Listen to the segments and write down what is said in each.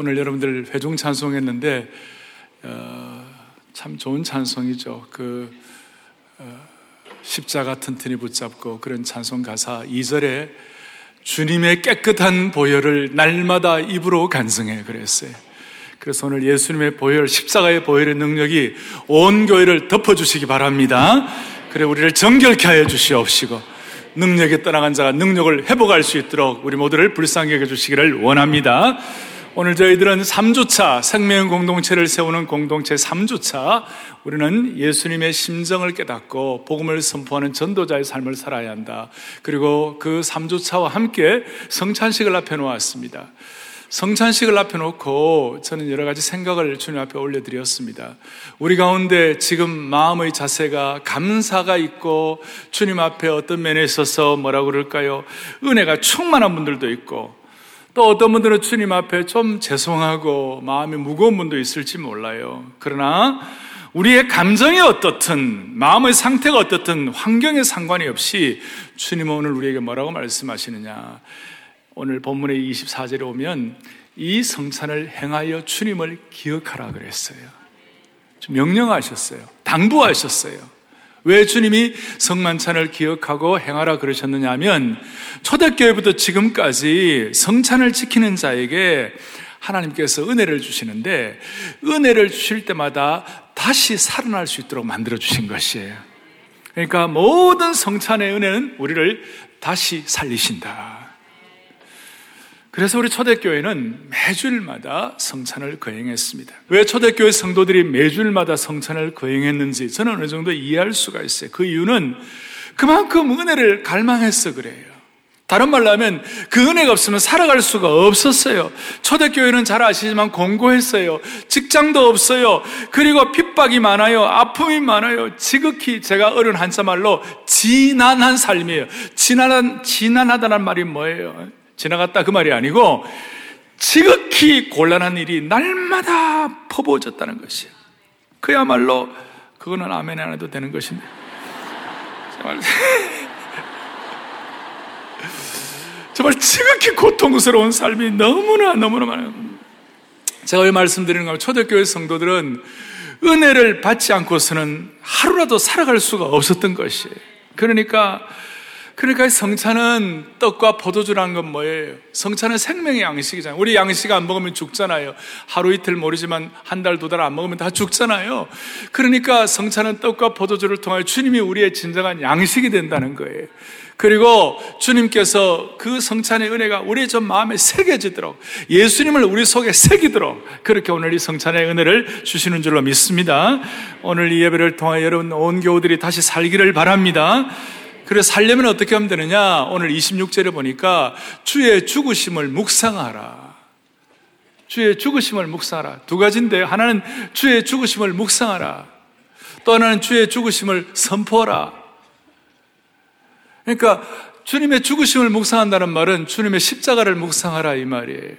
오늘 여러분들 회중 찬송했는데 어, 참 좋은 찬송이죠. 그 어, 십자가 튼튼히 붙잡고 그런 찬송 가사 2절에 주님의 깨끗한 보혈을 날마다 입으로 간성해 그랬어요. 그래서 오늘 예수님의 보혈, 십자가의 보혈의 능력이 온 교회를 덮어주시기 바랍니다. 그래 우리를 정결케 하여 주시옵시고 능력에 떠나간 자가 능력을 회복할 수 있도록 우리 모두를 불쌍히 여겨 주시기를 원합니다. 오늘 저희들은 3주차 생명 공동체를 세우는 공동체 3주차 우리는 예수님의 심정을 깨닫고 복음을 선포하는 전도자의 삶을 살아야 한다. 그리고 그 3주차와 함께 성찬식을 앞에 놓았습니다. 성찬식을 앞에 놓고 저는 여러 가지 생각을 주님 앞에 올려드렸습니다. 우리 가운데 지금 마음의 자세가 감사가 있고 주님 앞에 어떤 면에 있어서 뭐라고 그럴까요? 은혜가 충만한 분들도 있고 또 어떤 분들은 주님 앞에 좀 죄송하고 마음이 무거운 분도 있을지 몰라요. 그러나 우리의 감정이 어떻든 마음의 상태가 어떻든 환경에 상관이 없이 주님은 오늘 우리에게 뭐라고 말씀하시느냐. 오늘 본문의 24절에 오면 이 성찬을 행하여 주님을 기억하라 그랬어요. 좀 명령하셨어요. 당부하셨어요. 왜 주님이 성만찬을 기억하고 행하라 그러셨느냐 하면 초대교회부터 지금까지 성찬을 지키는 자에게 하나님께서 은혜를 주시는데 은혜를 주실 때마다 다시 살아날 수 있도록 만들어 주신 것이에요. 그러니까 모든 성찬의 은혜는 우리를 다시 살리신다. 그래서 우리 초대교회는 매주일마다 성찬을 거행했습니다. 왜 초대교회 성도들이 매주일마다 성찬을 거행했는지 저는 어느 정도 이해할 수가 있어요. 그 이유는 그만큼 은혜를 갈망해서 그래요. 다른 말로 하면 그 은혜가 없으면 살아갈 수가 없었어요. 초대교회는 잘 아시지만 공고했어요. 직장도 없어요. 그리고 핍박이 많아요. 아픔이 많아요. 지극히 제가 어른 한자말로 지난한 삶이에요. 지난한, 지난하다는 말이 뭐예요? 지나갔다 그 말이 아니고 지극히 곤란한 일이 날마다 퍼부어졌다는 것이에요. 그야말로 그거는 아멘 안 해도 되는 것인데. 정말, 정말 지극히 고통스러운 삶이 너무나 너무나 많아요. 제가 왜 말씀드리는 가 초대교회 성도들은 은혜를 받지 않고서는 하루라도 살아갈 수가 없었던 것이에요. 그러니까 그러니까 성찬은 떡과 포도주라는 건 뭐예요? 성찬은 생명의 양식이잖아요. 우리 양식 안 먹으면 죽잖아요. 하루 이틀 모르지만 한 달, 두 달 안 먹으면 다 죽잖아요. 그러니까 성찬은 떡과 포도주를 통하여 주님이 우리의 진정한 양식이 된다는 거예요. 그리고 주님께서 그 성찬의 은혜가 우리의 좀 마음에 새겨지도록 예수님을 우리 속에 새기도록 그렇게 오늘 이 성찬의 은혜를 주시는 줄로 믿습니다. 오늘 이 예배를 통하여 여러분 온 교우들이 다시 살기를 바랍니다. 그래서 살려면 어떻게 하면 되느냐? 오늘 26절에 보니까 주의 죽으심을 묵상하라. 주의 죽으심을 묵상하라. 두 가지인데 하나는 주의 죽으심을 묵상하라. 또 하나는 주의 죽으심을 선포하라. 그러니까 주님의 죽으심을 묵상한다는 말은 주님의 십자가를 묵상하라 이 말이에요.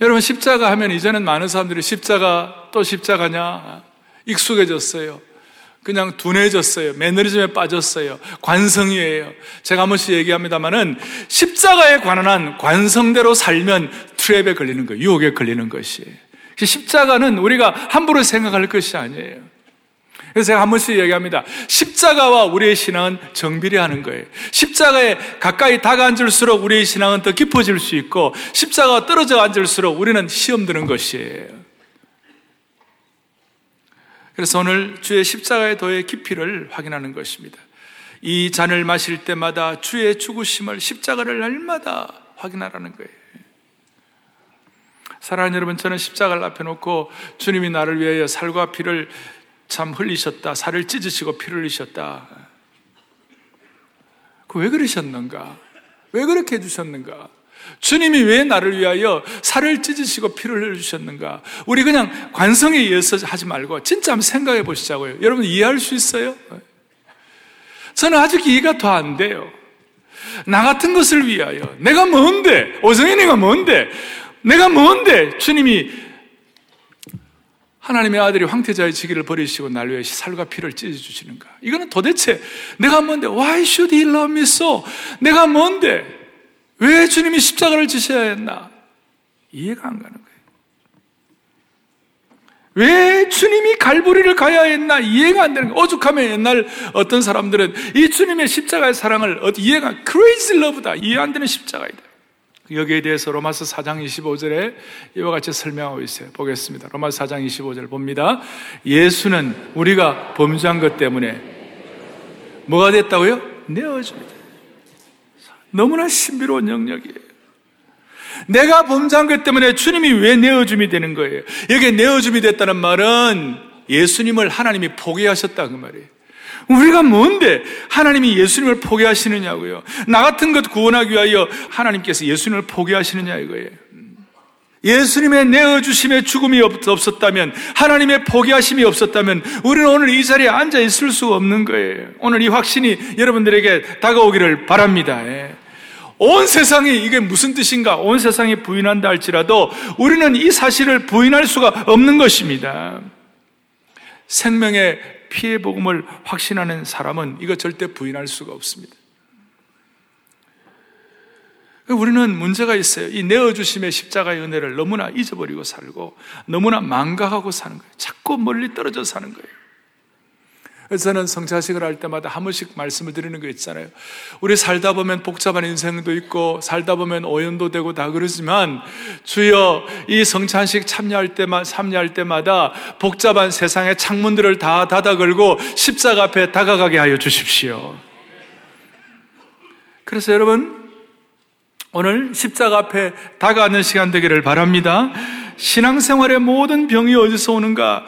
여러분 십자가 하면 이제는 많은 사람들이 십자가 또 십자가냐 익숙해졌어요. 그냥 둔해졌어요. 매너리즘에 빠졌어요. 관성이에요. 제가 한 번씩 얘기합니다만은 십자가에 관한 관성대로 살면 트랩에 걸리는 거예요. 유혹에 걸리는 것이에요. 십자가는 우리가 함부로 생각할 것이 아니에요. 그래서 제가 한 번씩 얘기합니다. 십자가와 우리의 신앙은 정비례하는 거예요. 십자가에 가까이 다가 앉을수록 우리의 신앙은 더 깊어질 수 있고 십자가가 떨어져 앉을수록 우리는 시험 드는 것이에요. 그래서 오늘 주의 십자가의 도의 깊이를 확인하는 것입니다. 이 잔을 마실 때마다 주의 죽으심을 십자가를 날마다 확인하라는 거예요. 사랑하는 여러분, 저는 십자가를 앞에 놓고 주님이 나를 위하여 살과 피를 참 흘리셨다. 살을 찢으시고 피를 흘리셨다. 그 왜 그러셨는가? 왜 그렇게 해주셨는가? 주님이 왜 나를 위하여 살을 찢으시고 피를 흘려주셨는가? 우리 그냥 관성에 의해서 하지 말고 진짜 한번 생각해 보시자고요. 여러분 이해할 수 있어요? 저는 아직 이해가 더 안 돼요. 나 같은 것을 위하여 내가 뭔데? 오성인이가 뭔데? 내가 뭔데? 주님이 하나님의 아들이 황태자의 지기를 버리시고 날 위해 살과 피를 찢어주시는가? 이거는 도대체 내가 뭔데? Why should he love me so? 내가 뭔데? 왜 주님이 십자가를 지셔야 했나? 이해가 안 가는 거예요. 왜 주님이 갈보리를 가야 했나 이해가 안 되는 거예요. 오죽하면 옛날 어떤 사람들은 이 주님의 십자가의 사랑을 이해가 crazy love다. 이해 안 되는 십자가이다. 여기에 대해서 로마서 4장 25절에 이와 같이 설명하고 있어요. 보겠습니다. 로마서 4장 25절 봅니다. 예수는 우리가 범죄한 것 때문에 뭐가 됐다고요? 내어줍니다. 너무나 신비로운 영역이에요. 내가 범죄한 것 때문에 주님이 왜 내어줌이 되는 거예요? 여기에 내어줌이 됐다는 말은 예수님을 하나님이 포기하셨다 그 말이에요. 우리가 뭔데 하나님이 예수님을 포기하시느냐고요. 나 같은 것 구원하기 위하여 하나님께서 예수님을 포기하시느냐 이거예요. 예수님의 내어주심의 죽음이 없었다면, 하나님의 포기하심이 없었다면, 우리는 오늘 이 자리에 앉아 있을 수 없는 거예요. 오늘 이 확신이 여러분들에게 다가오기를 바랍니다. 예. 온 세상이 이게 무슨 뜻인가? 온 세상이 부인한다 할지라도 우리는 이 사실을 부인할 수가 없는 것입니다. 생명의 피해 복음을 확신하는 사람은 이거 절대 부인할 수가 없습니다. 우리는 문제가 있어요. 이 내어주심의 십자가의 은혜를 너무나 잊어버리고 살고 너무나 망각하고 사는 거예요. 자꾸 멀리 떨어져 사는 거예요. 그래서 저는 성자식을 할 때마다 한 번씩 말씀을 드리는 거 있잖아요. 우리 살다 보면 복잡한 인생도 있고, 살다 보면 오연도 되고 다 그러지만, 주여, 이 성찬식 참여할 때만, 참여할 때마다 복잡한 세상의 창문들을 다 닫아 걸고 십자가 앞에 다가가게 하여 주십시오. 그래서 여러분, 오늘 십자가 앞에 다가가는 시간 되기를 바랍니다. 신앙생활의 모든 병이 어디서 오는가?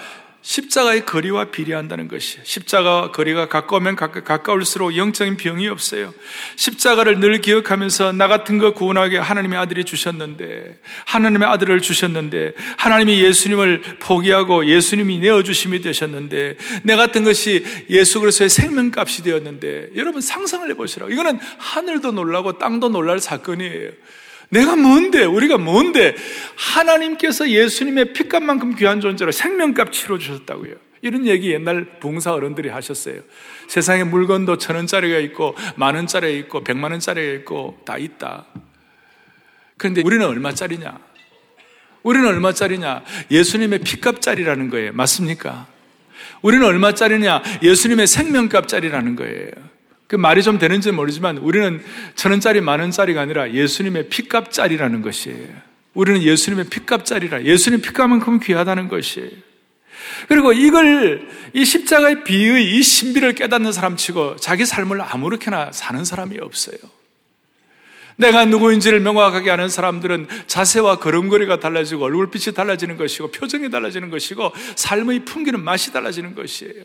십자가의 거리와 비례한다는 것이에요. 십자가 거리가 가까우면 가까 울수록 영적인 병이 없어요. 십자가를 늘 기억하면서 나 같은 거 구원하게 하나님의 아들이 주셨는데, 하나님의 아들을 주셨는데, 하나님이 예수님을 포기하고 예수님이 내어 주심이 되셨는데, 내 같은 것이 예수 그리스도의 생명값이 되었는데, 여러분 상상을 해 보시라고. 이거는 하늘도 놀라고 땅도 놀랄 사건이에요. 내가 뭔데? 우리가 뭔데? 하나님께서 예수님의 피값만큼 귀한 존재로 생명값 치러 주셨다고요. 이런 얘기 옛날 봉사 어른들이 하셨어요. 세상에 물건도 천 원짜리가 있고, 만 원짜리가 있고, 백만 원짜리가 있고, 다 있다. 그런데 우리는 얼마짜리냐? 우리는 얼마짜리냐? 예수님의 피값짜리라는 거예요. 맞습니까? 우리는 얼마짜리냐? 예수님의 생명값짜리라는 거예요. 그 말이 좀 되는지 모르지만 우리는 천 원짜리 만 원짜리가 아니라 예수님의 피값짜리라는 것이에요. 우리는 예수님의 피값짜리라. 예수님 피값만큼 귀하다는 것이에요. 그리고 이걸 이 십자가의 비의 이 신비를 깨닫는 사람 치고 자기 삶을 아무렇게나 사는 사람이 없어요. 내가 누구인지를 명확하게 아는 사람들은 자세와 걸음걸이가 달라지고 얼굴빛이 달라지는 것이고 표정이 달라지는 것이고 삶의 풍기는 맛이 달라지는 것이에요.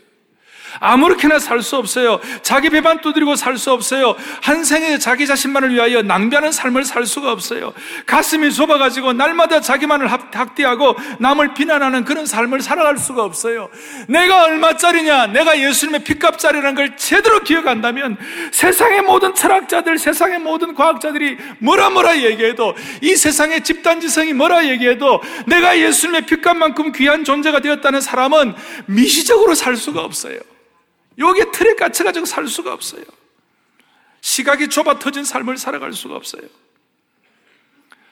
아무렇게나 살 수 없어요. 자기 배만 두드리고 살 수 없어요. 한 생에 자기 자신만을 위하여 낭비하는 삶을 살 수가 없어요. 가슴이 좁아가지고 날마다 자기만을 학대하고 남을 비난하는 그런 삶을 살아갈 수가 없어요. 내가 얼마짜리냐? 내가 예수님의 핏값짜리라는 걸 제대로 기억한다면 세상의 모든 철학자들, 세상의 모든 과학자들이 뭐라 뭐라 얘기해도 이 세상의 집단지성이 뭐라 얘기해도 내가 예수님의 핏값만큼 귀한 존재가 되었다는 사람은 미시적으로 살 수가 없어요. 여기에 틀에 갇혀가지고 살 수가 없어요. 시각이 좁아 터진 삶을 살아갈 수가 없어요.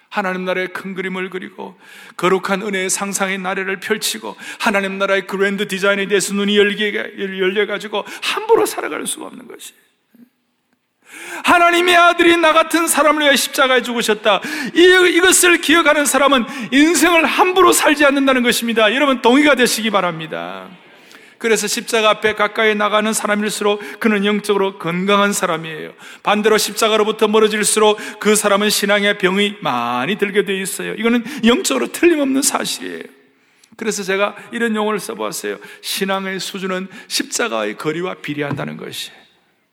하나님 나라의 큰 그림을 그리고 거룩한 은혜의 상상의 나래를 펼치고 하나님 나라의 그랜드 디자인에 대해서 눈이 열려가지고 함부로 살아갈 수가 없는 것이 하나님의 아들이 나 같은 사람을 위해 십자가에 죽으셨다. 이, 이것을 기억하는 사람은 인생을 함부로 살지 않는다는 것입니다. 여러분 동의가 되시기 바랍니다. 그래서 십자가 앞에 가까이 나가는 사람일수록 그는 영적으로 건강한 사람이에요. 반대로 십자가로부터 멀어질수록 그 사람은 신앙의 병이 많이 들게 되어 있어요. 이거는 영적으로 틀림없는 사실이에요. 그래서 제가 이런 용어를 써보았어요. 신앙의 수준은 십자가의 거리와 비례한다는 것이.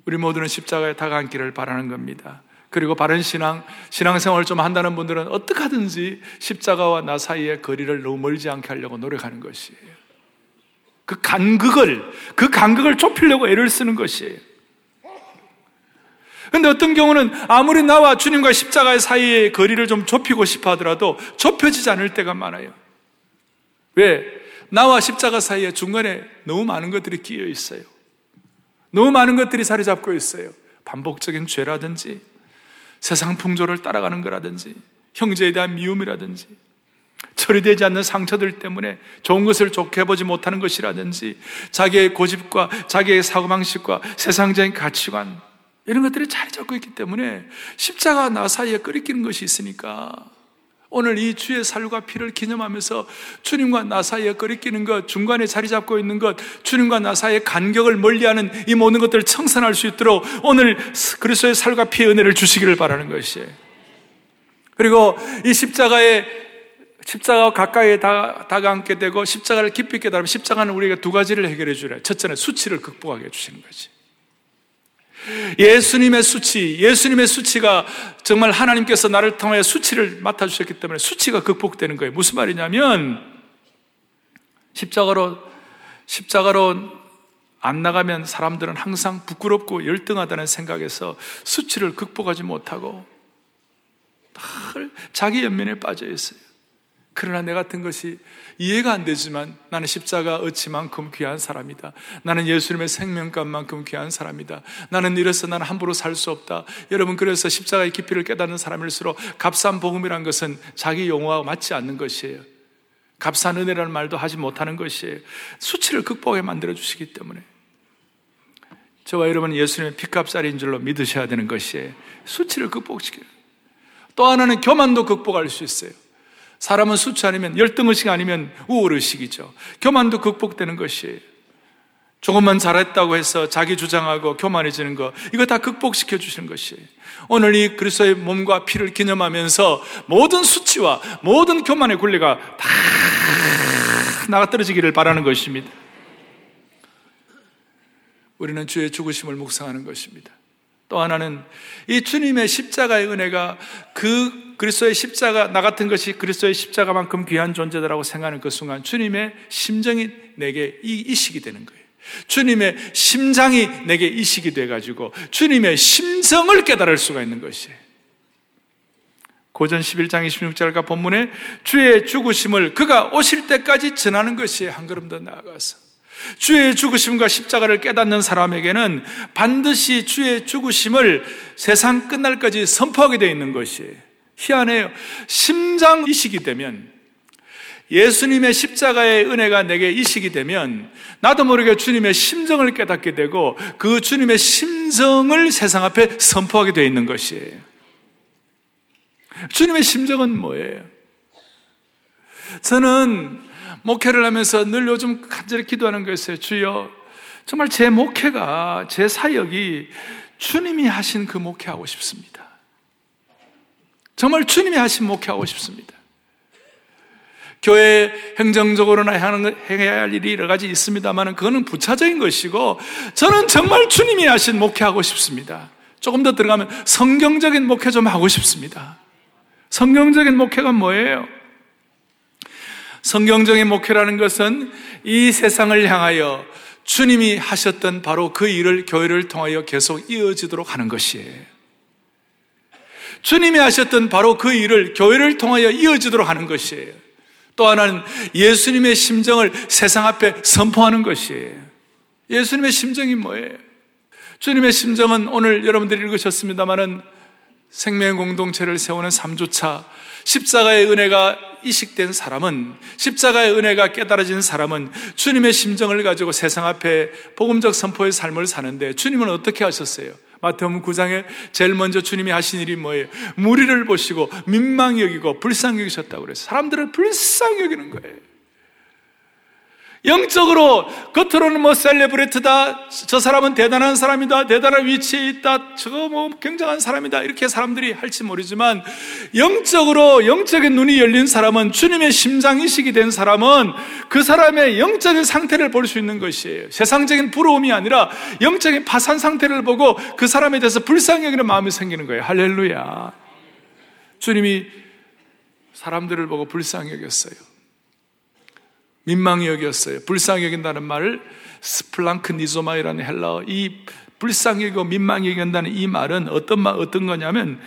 우리 모두는 십자가에 다가앉기를 바라는 겁니다. 그리고 바른 신앙, 신앙생활을 좀 한다는 분들은 어떻게 하든지 십자가와 나 사이의 거리를 너무 멀지 않게 하려고 노력하는 것이에요. 그 간극을, 그 간극을 좁히려고 애를 쓰는 것이에요. 근데 어떤 경우는 아무리 나와 주님과 십자가의 사이의 거리를 좀 좁히고 싶어 하더라도 좁혀지지 않을 때가 많아요. 왜? 나와 십자가 사이에 중간에 너무 많은 것들이 끼어 있어요. 너무 많은 것들이 자리 잡고 있어요. 반복적인 죄라든지, 세상 풍조를 따라가는 거라든지, 형제에 대한 미움이라든지, 처리되지 않는 상처들 때문에 좋은 것을 좋게 보지 못하는 것이라든지 자기의 고집과 자기의 사고방식과 세상적인 가치관 이런 것들이 자리 잡고 있기 때문에 십자가 나 사이에 끓이끼는 것이 있으니까 오늘 이 주의 살과 피를 기념하면서 주님과 나 사이에 끓이끼는 것, 중간에 자리 잡고 있는 것, 주님과 나 사이의 간격을 멀리하는 이 모든 것들을 청산할 수 있도록 오늘 그리스도의 살과 피의 은혜를 주시기를 바라는 것이에요. 그리고 이 십자가에 십자가와 가까이 다, 다가앉게 되고 십자가를 깊이 깨달으면 십자가는 우리가 두 가지를 해결해 주래. 첫째는 수치를 극복하게 해주시는 거지. 예수님의 수치, 예수님의 수치가 정말 하나님께서 나를 통해 수치를 맡아주셨기 때문에 수치가 극복되는 거예요. 무슨 말이냐면, 십자가로, 십자가로 안 나가면 사람들은 항상 부끄럽고 열등하다는 생각에서 수치를 극복하지 못하고 늘 자기 연민에 빠져 있어요. 그러나 내 같은 것이 이해가 안 되지만 나는 십자가 어치만큼 귀한 사람이다. 나는 예수님의 생명감만큼 귀한 사람이다. 나는 이래서 나는 함부로 살 수 없다. 여러분 그래서 십자가의 깊이를 깨닫는 사람일수록 값싼 복음이란 것은 자기 용어와 맞지 않는 것이에요. 값싼 은혜라는 말도 하지 못하는 것이에요. 수치를 극복해 만들어 주시기 때문에 저와 여러분은 예수님의 피값살인 줄로 믿으셔야 되는 것이에요. 수치를 극복시켜요. 또 하나는 교만도 극복할 수 있어요. 사람은 수치 아니면 열등의식 아니면 우월의식이죠. 교만도 극복되는 것이에요. 조금만 잘했다고 해서 자기 주장하고 교만해지는 거, 이거 다 극복시켜 주시는 것이에요. 오늘 이 그리스도의 몸과 피를 기념하면서 모든 수치와 모든 교만의 굴레가 다 나가 떨어지기를 바라는 것입니다. 우리는 주의 죽으심을 묵상하는 것입니다. 또 하나는 이 주님의 십자가의 은혜가 그 그리스도의 십자가 나 같은 것이 그리스도의 십자가만큼 귀한 존재다라고 생각하는 그 순간 주님의 심정이 내게 이식이 되는 거예요. 주님의 심장이 내게 이식이 돼 가지고 주님의 심정을 깨달을 수가 있는 것이에요. 고전 11장 26절과 본문에 주의 죽으심을 그가 오실 때까지 전하는 것이 한 걸음 더 나아가서 주의 죽으심과 십자가를 깨닫는 사람에게는 반드시 주의 죽으심을 세상 끝날까지 선포하게 되어 있는 것이에요. 희한해요. 심장 이식이 되면 예수님의 십자가의 은혜가 내게 이식이 되면 나도 모르게 주님의 심정을 깨닫게 되고 그 주님의 심정을 세상 앞에 선포하게 되어 있는 것이에요. 주님의 심정은 뭐예요? 저는 목회를 하면서 늘 요즘 간절히 기도하는 것이에요. 주여, 정말 제 목회가, 제 사역이 주님이 하신 그 목회하고 싶습니다. 정말 주님이 하신 목회하고 싶습니다. 교회 행정적으로나 행해야 할 일이 여러 가지 있습니다만 그거는 부차적인 것이고 저는 정말 주님이 하신 목회하고 싶습니다. 조금 더 들어가면 성경적인 목회 좀 하고 싶습니다. 성경적인 목회가 뭐예요? 성경적인 목회라는 것은 이 세상을 향하여 주님이 하셨던 바로 그 일을 교회를 통하여 계속 이어지도록 하는 것이에요. 주님이 하셨던 바로 그 일을 교회를 통하여 이어지도록 하는 것이에요. 또 하나는 예수님의 심정을 세상 앞에 선포하는 것이에요. 예수님의 심정이 뭐예요? 주님의 심정은 오늘 여러분들이 읽으셨습니다마는 생명 공동체를 세우는 3주차 십자가의 은혜가 이식된 사람은 십자가의 은혜가 깨달아진 사람은 주님의 심정을 가지고 세상 앞에 복음적 선포의 삶을 사는데 주님은 어떻게 하셨어요? 마태복음 9장에 제일 먼저 주님이 하신 일이 뭐예요? 무리를 보시고 민망히 여기고 불쌍히 여기셨다고 그래서 사람들을 불쌍히 여기는 거예요. 영적으로 겉으로는 뭐 셀레브레트다. 저 사람은 대단한 사람이다. 대단한 위치에 있다. 저거 뭐 굉장한 사람이다. 이렇게 사람들이 할지 모르지만 영적으로 영적인 눈이 열린 사람은 주님의 심장 이식이 된 사람은 그 사람의 영적인 상태를 볼 수 있는 것이에요. 세상적인 부러움이 아니라 영적인 파산 상태를 보고 그 사람에 대해서 불쌍히 여기는 마음이 생기는 거예요. 할렐루야. 주님이 사람들을 보고 불쌍히 여겼어요. 민망히 여겼어요. 불쌍히 여긴다는 말을 스플랑크니조마이라는 헬라어 이 불쌍히 여기고 민망히 여긴다는 이 말은 어떤 말 어떤 거냐면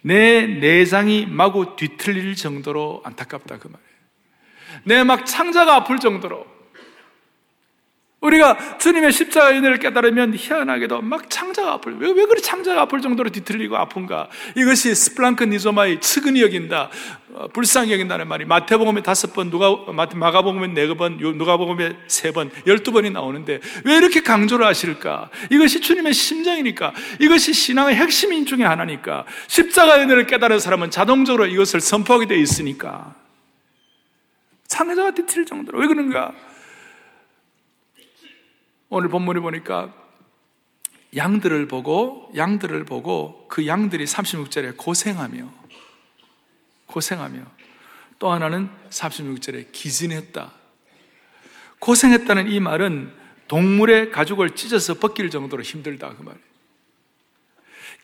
내 내장이 마구 뒤틀릴 정도로 안타깝다 그 말이에요. 내 막 창자가 아플 정도로 우리가 주님의 십자가 은혜를 깨달으면 희한하게도 막 창자가 아플, 왜, 왜 그리 창자가 아플 정도로 뒤틀리고 아픈가? 이것이 스플랑크 니조마의 측은히 여긴다, 어, 불쌍히 여긴다는 말이 마태복음에 다섯 번, 누가, 마가복음에 네 번, 누가복음에 세 번, 열두 번이 나오는데 왜 이렇게 강조를 하실까? 이것이 주님의 심정이니까, 이것이 신앙의 핵심 중에 하나니까, 십자가 은혜를 깨달은 사람은 자동적으로 이것을 선포하게 되어 있으니까. 창자가 뒤틀릴 정도로. 왜 그런가? 오늘 본문에 보니까 양들을 보고 양들을 보고 그 양들이 36절에 고생하며 고생하며 또 하나는 36절에 기진했다. 고생했다는 이 말은 동물의 가죽을 찢어서 벗길 정도로 힘들다 그 말.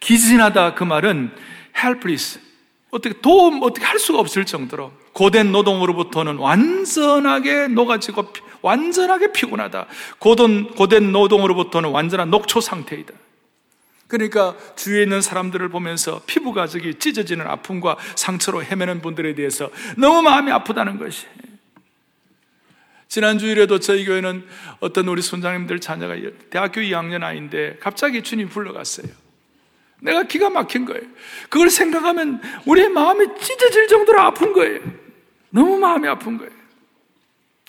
기진하다 그 말은 helpless 어떻게 도움 어떻게 할 수가 없을 정도로 고된 노동으로부터는 완전하게 녹아지고 완전하게 피곤하다. 고된, 고된 노동으로부터는 완전한 녹초 상태이다. 그러니까 주위에 있는 사람들을 보면서 피부 가죽이 찢어지는 아픔과 상처로 헤매는 분들에 대해서 너무 마음이 아프다는 것이. 지난 주일에도 저희 교회는 어떤 우리 손장님들 자녀가 대학교 2학년 아이인데 갑자기 주님 불러갔어요. 내가 기가 막힌 거예요. 그걸 생각하면 우리의 마음이 찢어질 정도로 아픈 거예요. 너무 마음이 아픈 거예요.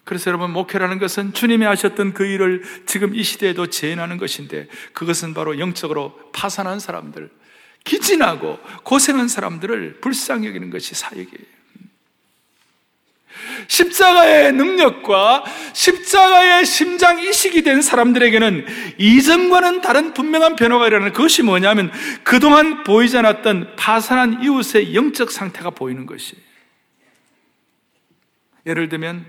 그래서 여러분, 목회라는 것은 주님이 하셨던 그 일을 지금 이 시대에도 재현하는 것인데 그것은 바로 영적으로 파산한 사람들, 기진하고 고생한 사람들을 불쌍히 여기는 것이 사역이에요. 십자가의 능력과 십자가의 심장 이식이 된 사람들에게는 이전과는 다른 분명한 변화가 일어나는 그것이 뭐냐면 그동안 보이지 않았던 파산한 이웃의 영적 상태가 보이는 것이에요. 예를 들면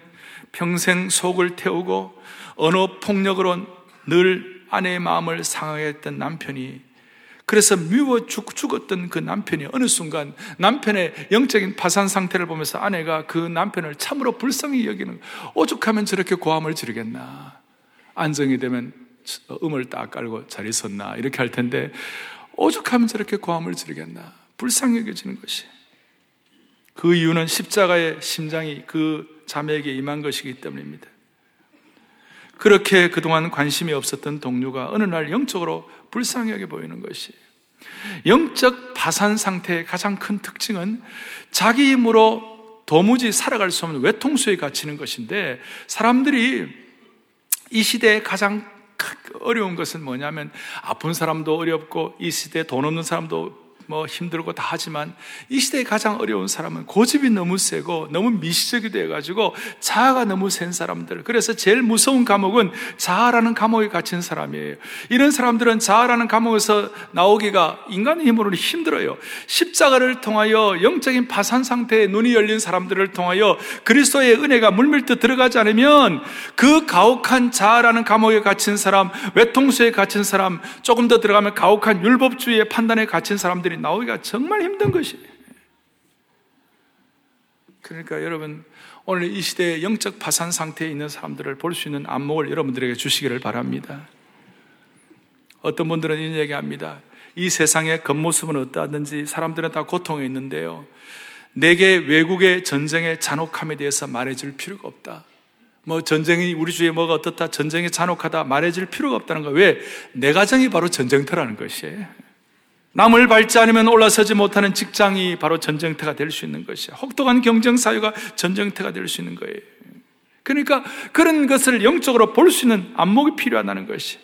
평생 속을 태우고 언어 폭력으로 늘 아내의 마음을 상하게 했던 남편이 그래서 미워 죽, 죽었던 그 남편이 어느 순간 남편의 영적인 파산 상태를 보면서 아내가 그 남편을 참으로 불쌍히 여기는 오죽하면 저렇게 고함을 지르겠나. 안정이 되면 음을 딱 깔고 잘 있었나 이렇게 할 텐데 오죽하면 저렇게 고함을 지르겠나. 불쌍히 여겨지는 것이. 그 이유는 십자가의 심장이 그 자매에게 임한 것이기 때문입니다. 그렇게 그동안 관심이 없었던 동료가 어느 날 영적으로 불쌍하게 보이는 것이 영적 파산 상태의 가장 큰 특징은 자기 힘으로 도무지 살아갈 수 없는 외통수에 갇히는 것인데 사람들이 이 시대에 가장 어려운 것은 뭐냐면 아픈 사람도 어렵고 이 시대에 돈 없는 사람도 뭐 힘들고 다 하지만 이 시대에 가장 어려운 사람은 고집이 너무 세고 너무 미시적이 돼가지고 자아가 너무 센 사람들. 그래서 제일 무서운 감옥은 자아라는 감옥에 갇힌 사람이에요. 이런 사람들은 자아라는 감옥에서 나오기가 인간의 힘으로는 힘들어요. 십자가를 통하여 영적인 파산 상태에 눈이 열린 사람들을 통하여 그리스도의 은혜가 물밀듯 들어가지 않으면 그 가혹한 자아라는 감옥에 갇힌 사람, 외통수에 갇힌 사람, 조금 더 들어가면 가혹한 율법주의의 판단에 갇힌 사람들이 사람들이 나오기가 정말 힘든 것이에요. 그러니까 여러분, 오늘 이 시대의 영적 파산 상태에 있는 사람들을 볼 수 있는 안목을 여러분들에게 주시기를 바랍니다. 어떤 분들은 이런 얘기 합니다. 이 세상의 겉모습은 어떠하든지 사람들은 다 고통에 있는데요. 내게 외국의 전쟁의 잔혹함에 대해서 말해줄 필요가 없다. 뭐 전쟁이 우리 주위에 뭐가 어떻다, 전쟁이 잔혹하다 말해줄 필요가 없다는 거. 왜? 내 가정이 바로 전쟁터라는 것이에요. 남을 밟지 않으면 올라서지 못하는 직장이 바로 전쟁터가 될 수 있는 것이야. 혹독한 경쟁 사회가 전쟁터가 될 수 있는 거예요. 그러니까 그런 것을 영적으로 볼 수 있는 안목이 필요하다는 것이.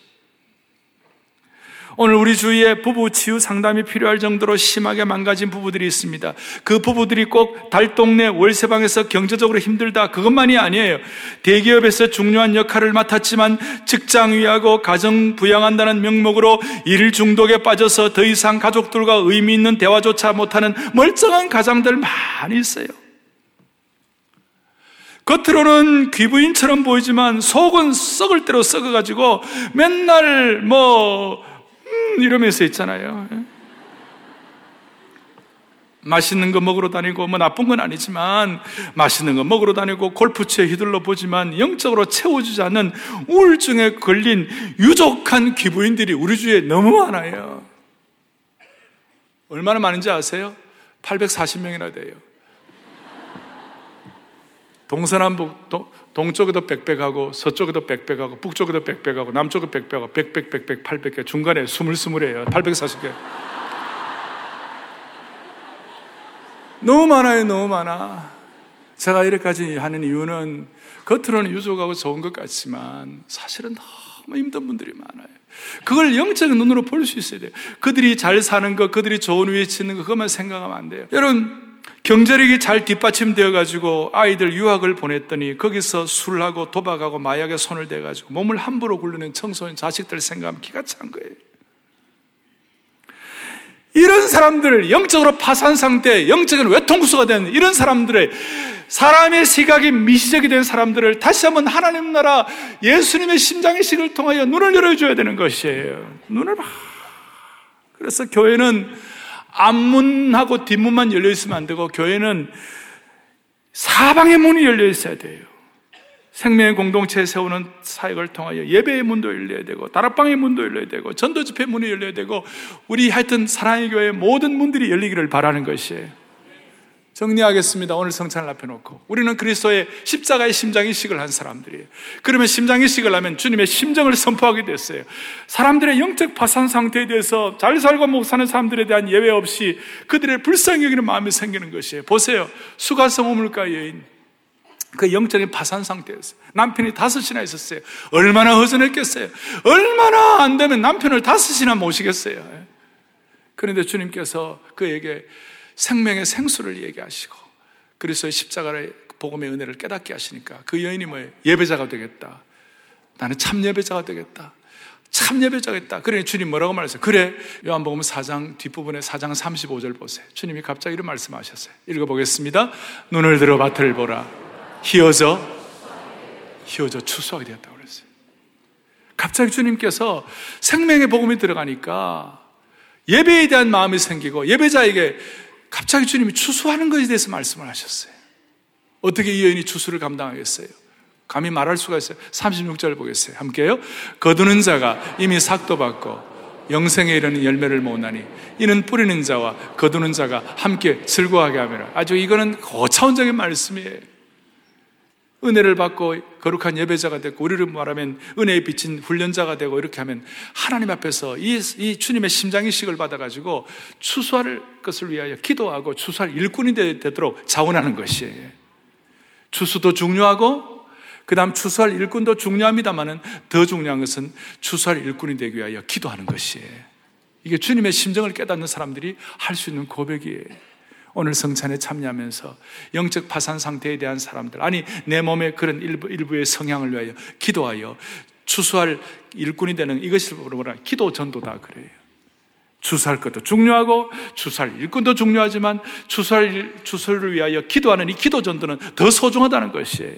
오늘 우리 주위에 부부 치유 상담이 필요할 정도로 심하게 망가진 부부들이 있습니다. 그 부부들이 꼭 달동네 월세방에서 경제적으로 힘들다 그것만이 아니에요. 대기업에서 중요한 역할을 맡았지만 직장 위하고 가정 부양한다는 명목으로 일 중독에 빠져서 더 이상 가족들과 의미 있는 대화조차 못하는 멀쩡한 가장들 많이 있어요. 겉으로는 귀부인처럼 보이지만 속은 썩을 대로 썩어가지고 맨날 뭐 음, 이러면서 있잖아요. 예? 맛있는 거 먹으러 다니고 뭐 나쁜 건 아니지만 맛있는 거 먹으러 다니고 골프채 휘둘러 보지만 영적으로 채워주지 않는 우울증에 걸린 유족한 기부인들이 우리 주위에 너무 많아요. 얼마나 많은지 아세요? 840명이나 돼요. 동서남북 동쪽에도 빽빽하고 서쪽에도 빽빽하고 북쪽에도 빽빽하고 남쪽에도 빽빽하고 빽빽빽빽 800개. 중간에 스물스물해요. 840개. 너무 많아요 너무 많아. 제가 이렇게까지 하는 이유는 겉으로는 유족하고 좋은 것 같지만 사실은 너무 힘든 분들이 많아요. 그걸 영적인 눈으로 볼 수 있어야 돼요. 그들이 잘 사는 것 그들이 좋은 위치에 있는 것 그것만 생각하면 안 돼요. 여러분 경제력이 잘 뒷받침되어 가지고 아이들 유학을 보냈더니 거기서 술하고 도박하고 마약에 손을 대 가지고 몸을 함부로 굴르는 청소년 자식들 생각하면 기가 찬 거예요. 이런 사람들을 영적으로 파산 상태, 영적인 외통수가 된 이런 사람들의 사람의 시각이 미시적이 된 사람들을 다시 한번 하나님 나라 예수님의 심장의식을 통하여 눈을 열어줘야 되는 것이에요. 눈을 봐. 그래서 교회는 앞문하고 뒷문만 열려 있으면 안 되고 교회는 사방의 문이 열려 있어야 돼요. 생명의 공동체 세우는 사역을 통하여 예배의 문도 열려야 되고 다락방의 문도 열려야 되고 전도 집회 문이 열려야 되고 우리 하여튼 사랑의 교회 모든 문들이 열리기를 바라는 것이에요. 정리하겠습니다. 오늘 성찬을 앞에 놓고. 우리는 그리스도의 십자가의 심장이식을 한 사람들이에요. 그러면 심장이식을 하면 주님의 심정을 선포하게 됐어요. 사람들의 영적 파산 상태에 대해서 잘 살고 못 사는 사람들에 대한 예외 없이 그들의 불쌍히 여기는 마음이 생기는 것이에요. 보세요. 수가성 우물가 여인. 그 영적인 파산 상태였어요. 남편이 다섯이나 있었어요. 얼마나 허전했겠어요. 얼마나 안 되면 남편을 다섯이나 모시겠어요. 그런데 주님께서 그에게 생명의 생수를 얘기하시고 그리스도의 십자가의 복음의 은혜를 깨닫게 하시니까 그 여인이 뭐예요? 예배자가 되겠다. 나는 참 예배자가 되겠다. 참 예배자가 있다. 그래 주님 뭐라고 말했어요? 그래 요한복음 4장 뒷부분에 4장 35절 보세요. 주님이 갑자기 이런 말씀하셨어요. 읽어보겠습니다. 눈을 들어 밭을 보라. 희어져 희어져 추수하게 되었다고 그랬어요. 갑자기 주님께서 생명의 복음이 들어가니까 예배에 대한 마음이 생기고 예배자에게 갑자기 주님이 추수하는 것에 대해서 말씀을 하셨어요. 어떻게 이 여인이 추수를 감당하겠어요? 감히 말할 수가 있어요. 36절 보겠어요. 함께요. 거두는 자가 이미 삭도 받고 영생에 이르는 열매를 모으나니 이는 뿌리는 자와 거두는 자가 함께 즐거워하게 하며 아주 이거는 고차원적인 말씀이에요. 은혜를 받고 거룩한 예배자가 되고 우리를 말하면 은혜에 비친 훈련자가 되고 이렇게 하면 하나님 앞에서 이, 이 주님의 심장이식을 받아가지고 추수할 것을 위하여 기도하고 추수할 일꾼이 되도록 자원하는 것이에요. 추수도 중요하고 그 다음 추수할 일꾼도 중요합니다만은 더 중요한 것은 추수할 일꾼이 되기 위하여 기도하는 것이에요. 이게 주님의 심정을 깨닫는 사람들이 할 수 있는 고백이에요. 오늘 성찬에 참여하면서 영적 파산 상태에 대한 사람들, 아니, 내 몸의 그런 일부, 일부의 성향을 위하여 기도하여 추수할 일꾼이 되는 이것이 뭐라 기도 전도다 그래요. 추수할 것도 중요하고 추수할 일꾼도 중요하지만 추수할 추수를 위하여 기도하는 이 기도 전도는 더 소중하다는 것이에요.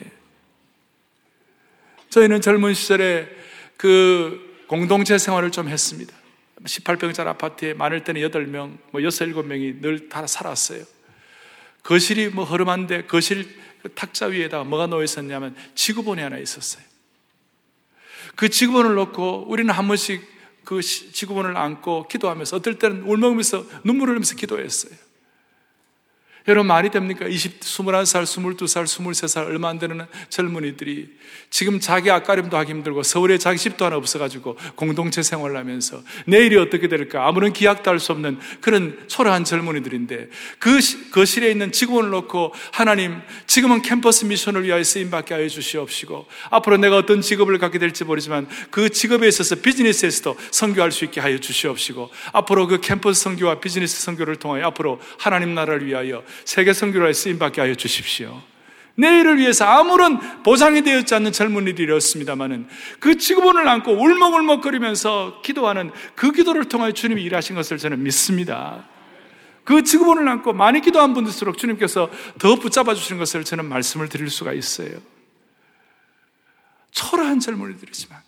저희는 젊은 시절에 그 공동체 생활을 좀 했습니다. 18평짜리 아파트에 많을 때는 8명, 뭐 6, 7명이 늘 다 살았어요. 거실이 뭐 허름한데 거실 그 탁자 위에다 뭐가 놓여 있었냐면 지구본이 하나 있었어요. 그 지구본을 놓고 우리는 한 번씩 그 지구본을 안고 기도하면서 어떨 때는 울먹이면서 눈물을 흘리면서 기도했어요. 여러분 말이 됩니까? 20, 21살, 22살, 23살 얼마 안 되는 젊은이들이 지금 자기 앞가림도 하기 힘들고 서울에 자기 집도 하나 없어가지고 공동체 생활을 하면서 내일이 어떻게 될까 아무런 기약도 할 수 없는 그런 초라한 젊은이들인데 그 거실에 있는 직원을 놓고 하나님 지금은 캠퍼스 미션을 위하여 쓰임받게 하여 주시옵시고 앞으로 내가 어떤 직업을 갖게 될지 모르지만 그 직업에 있어서 비즈니스에서도 선교할 수 있게 하여 주시옵시고 앞으로 그 캠퍼스 선교와 비즈니스 선교를 통하여 앞으로 하나님 나라를 위하여 세계 선교를 쓰임 받게 하여 주십시오. 내일을 위해서 아무런 보상이 되었지 않는 젊은이들이었습니다만은 그 직업원을 안고 울먹울먹거리면서 기도하는 그 기도를 통하여 주님이 일하신 것을 저는 믿습니다. 그 직업원을 안고 많이 기도한 분들수록 주님께서 더 붙잡아 주시는 것을 저는 말씀을 드릴 수가 있어요. 초라한 젊은이들이지만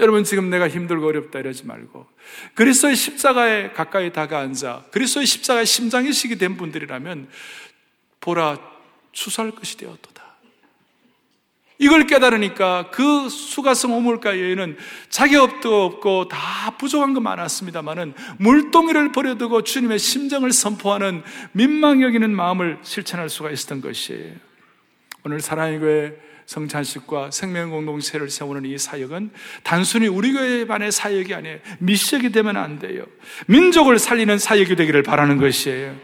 여러분 지금 내가 힘들고 어렵다 이러지 말고 그리스도의 십자가에 가까이 다가앉아 그리스도의 십자가의 심장이식이 된 분들이라면 보라 추수할 것이 되었도다. 이걸 깨달으니까 그 수가성 오물가 여인은 자기 업도 없고 다 부족한 거 많았습니다만은 물동이를 버려두고 주님의 심정을 선포하는 민망 여기는 마음을 실천할 수가 있었던 것이에요. 오늘 사랑의 교회 성찬식과 생명공동체를 세우는 이 사역은 단순히 우리 교회만의 사역이 아니에요. 미션이 되면 안 돼요. 민족을 살리는 사역이 되기를 바라는 것이에요.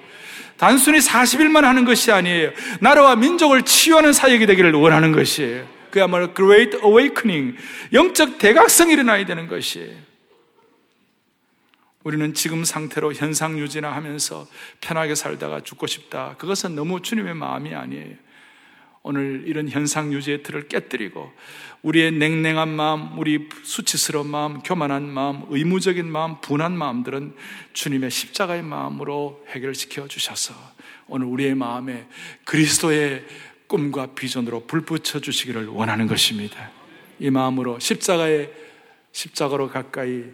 단순히 40일만 하는 것이 아니에요. 나라와 민족을 치유하는 사역이 되기를 원하는 것이에요. 그야말로 Great Awakening, 영적 대각성이 일어나야 되는 것이에요. 우리는 지금 상태로 현상 유지나 하면서 편하게 살다가 죽고 싶다. 그것은 너무 주님의 마음이 아니에요. 오늘 이런 현상 유지의 틀을 깨뜨리고 우리의 냉랭한 마음, 우리 수치스러운 마음, 교만한 마음, 의무적인 마음, 분한 마음들은 주님의 십자가의 마음으로 해결시켜 주셔서 오늘 우리의 마음에 그리스도의 꿈과 비전으로 불 붙여 주시기를 원하는 것입니다. 이 마음으로 십자가의 십자가로 가까이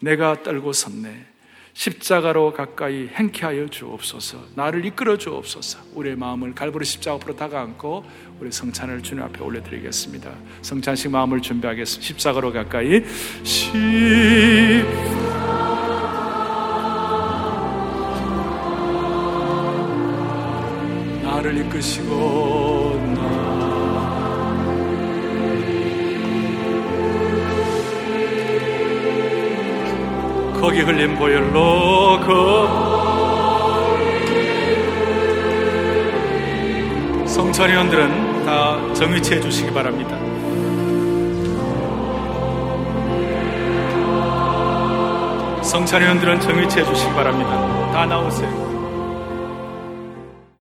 내가 떨고 섰네. 십자가로 가까이 행케 하여 주옵소서. 나를 이끌어 주옵소서. 우리의 마음을 갈보리 십자가 앞으로 다가앉고 우리 성찬을 주님 앞에 올려드리겠습니다. 성찬식 마음을 준비하겠습니다. 십자가로 가까이 십 나를 이끄시고 거기 흘린 보혈로 그 성찬위원들은 다 정위치해 주시기 바랍니다. 성찬위원들은 정위치해 주시기 바랍니다. 다 나오세요.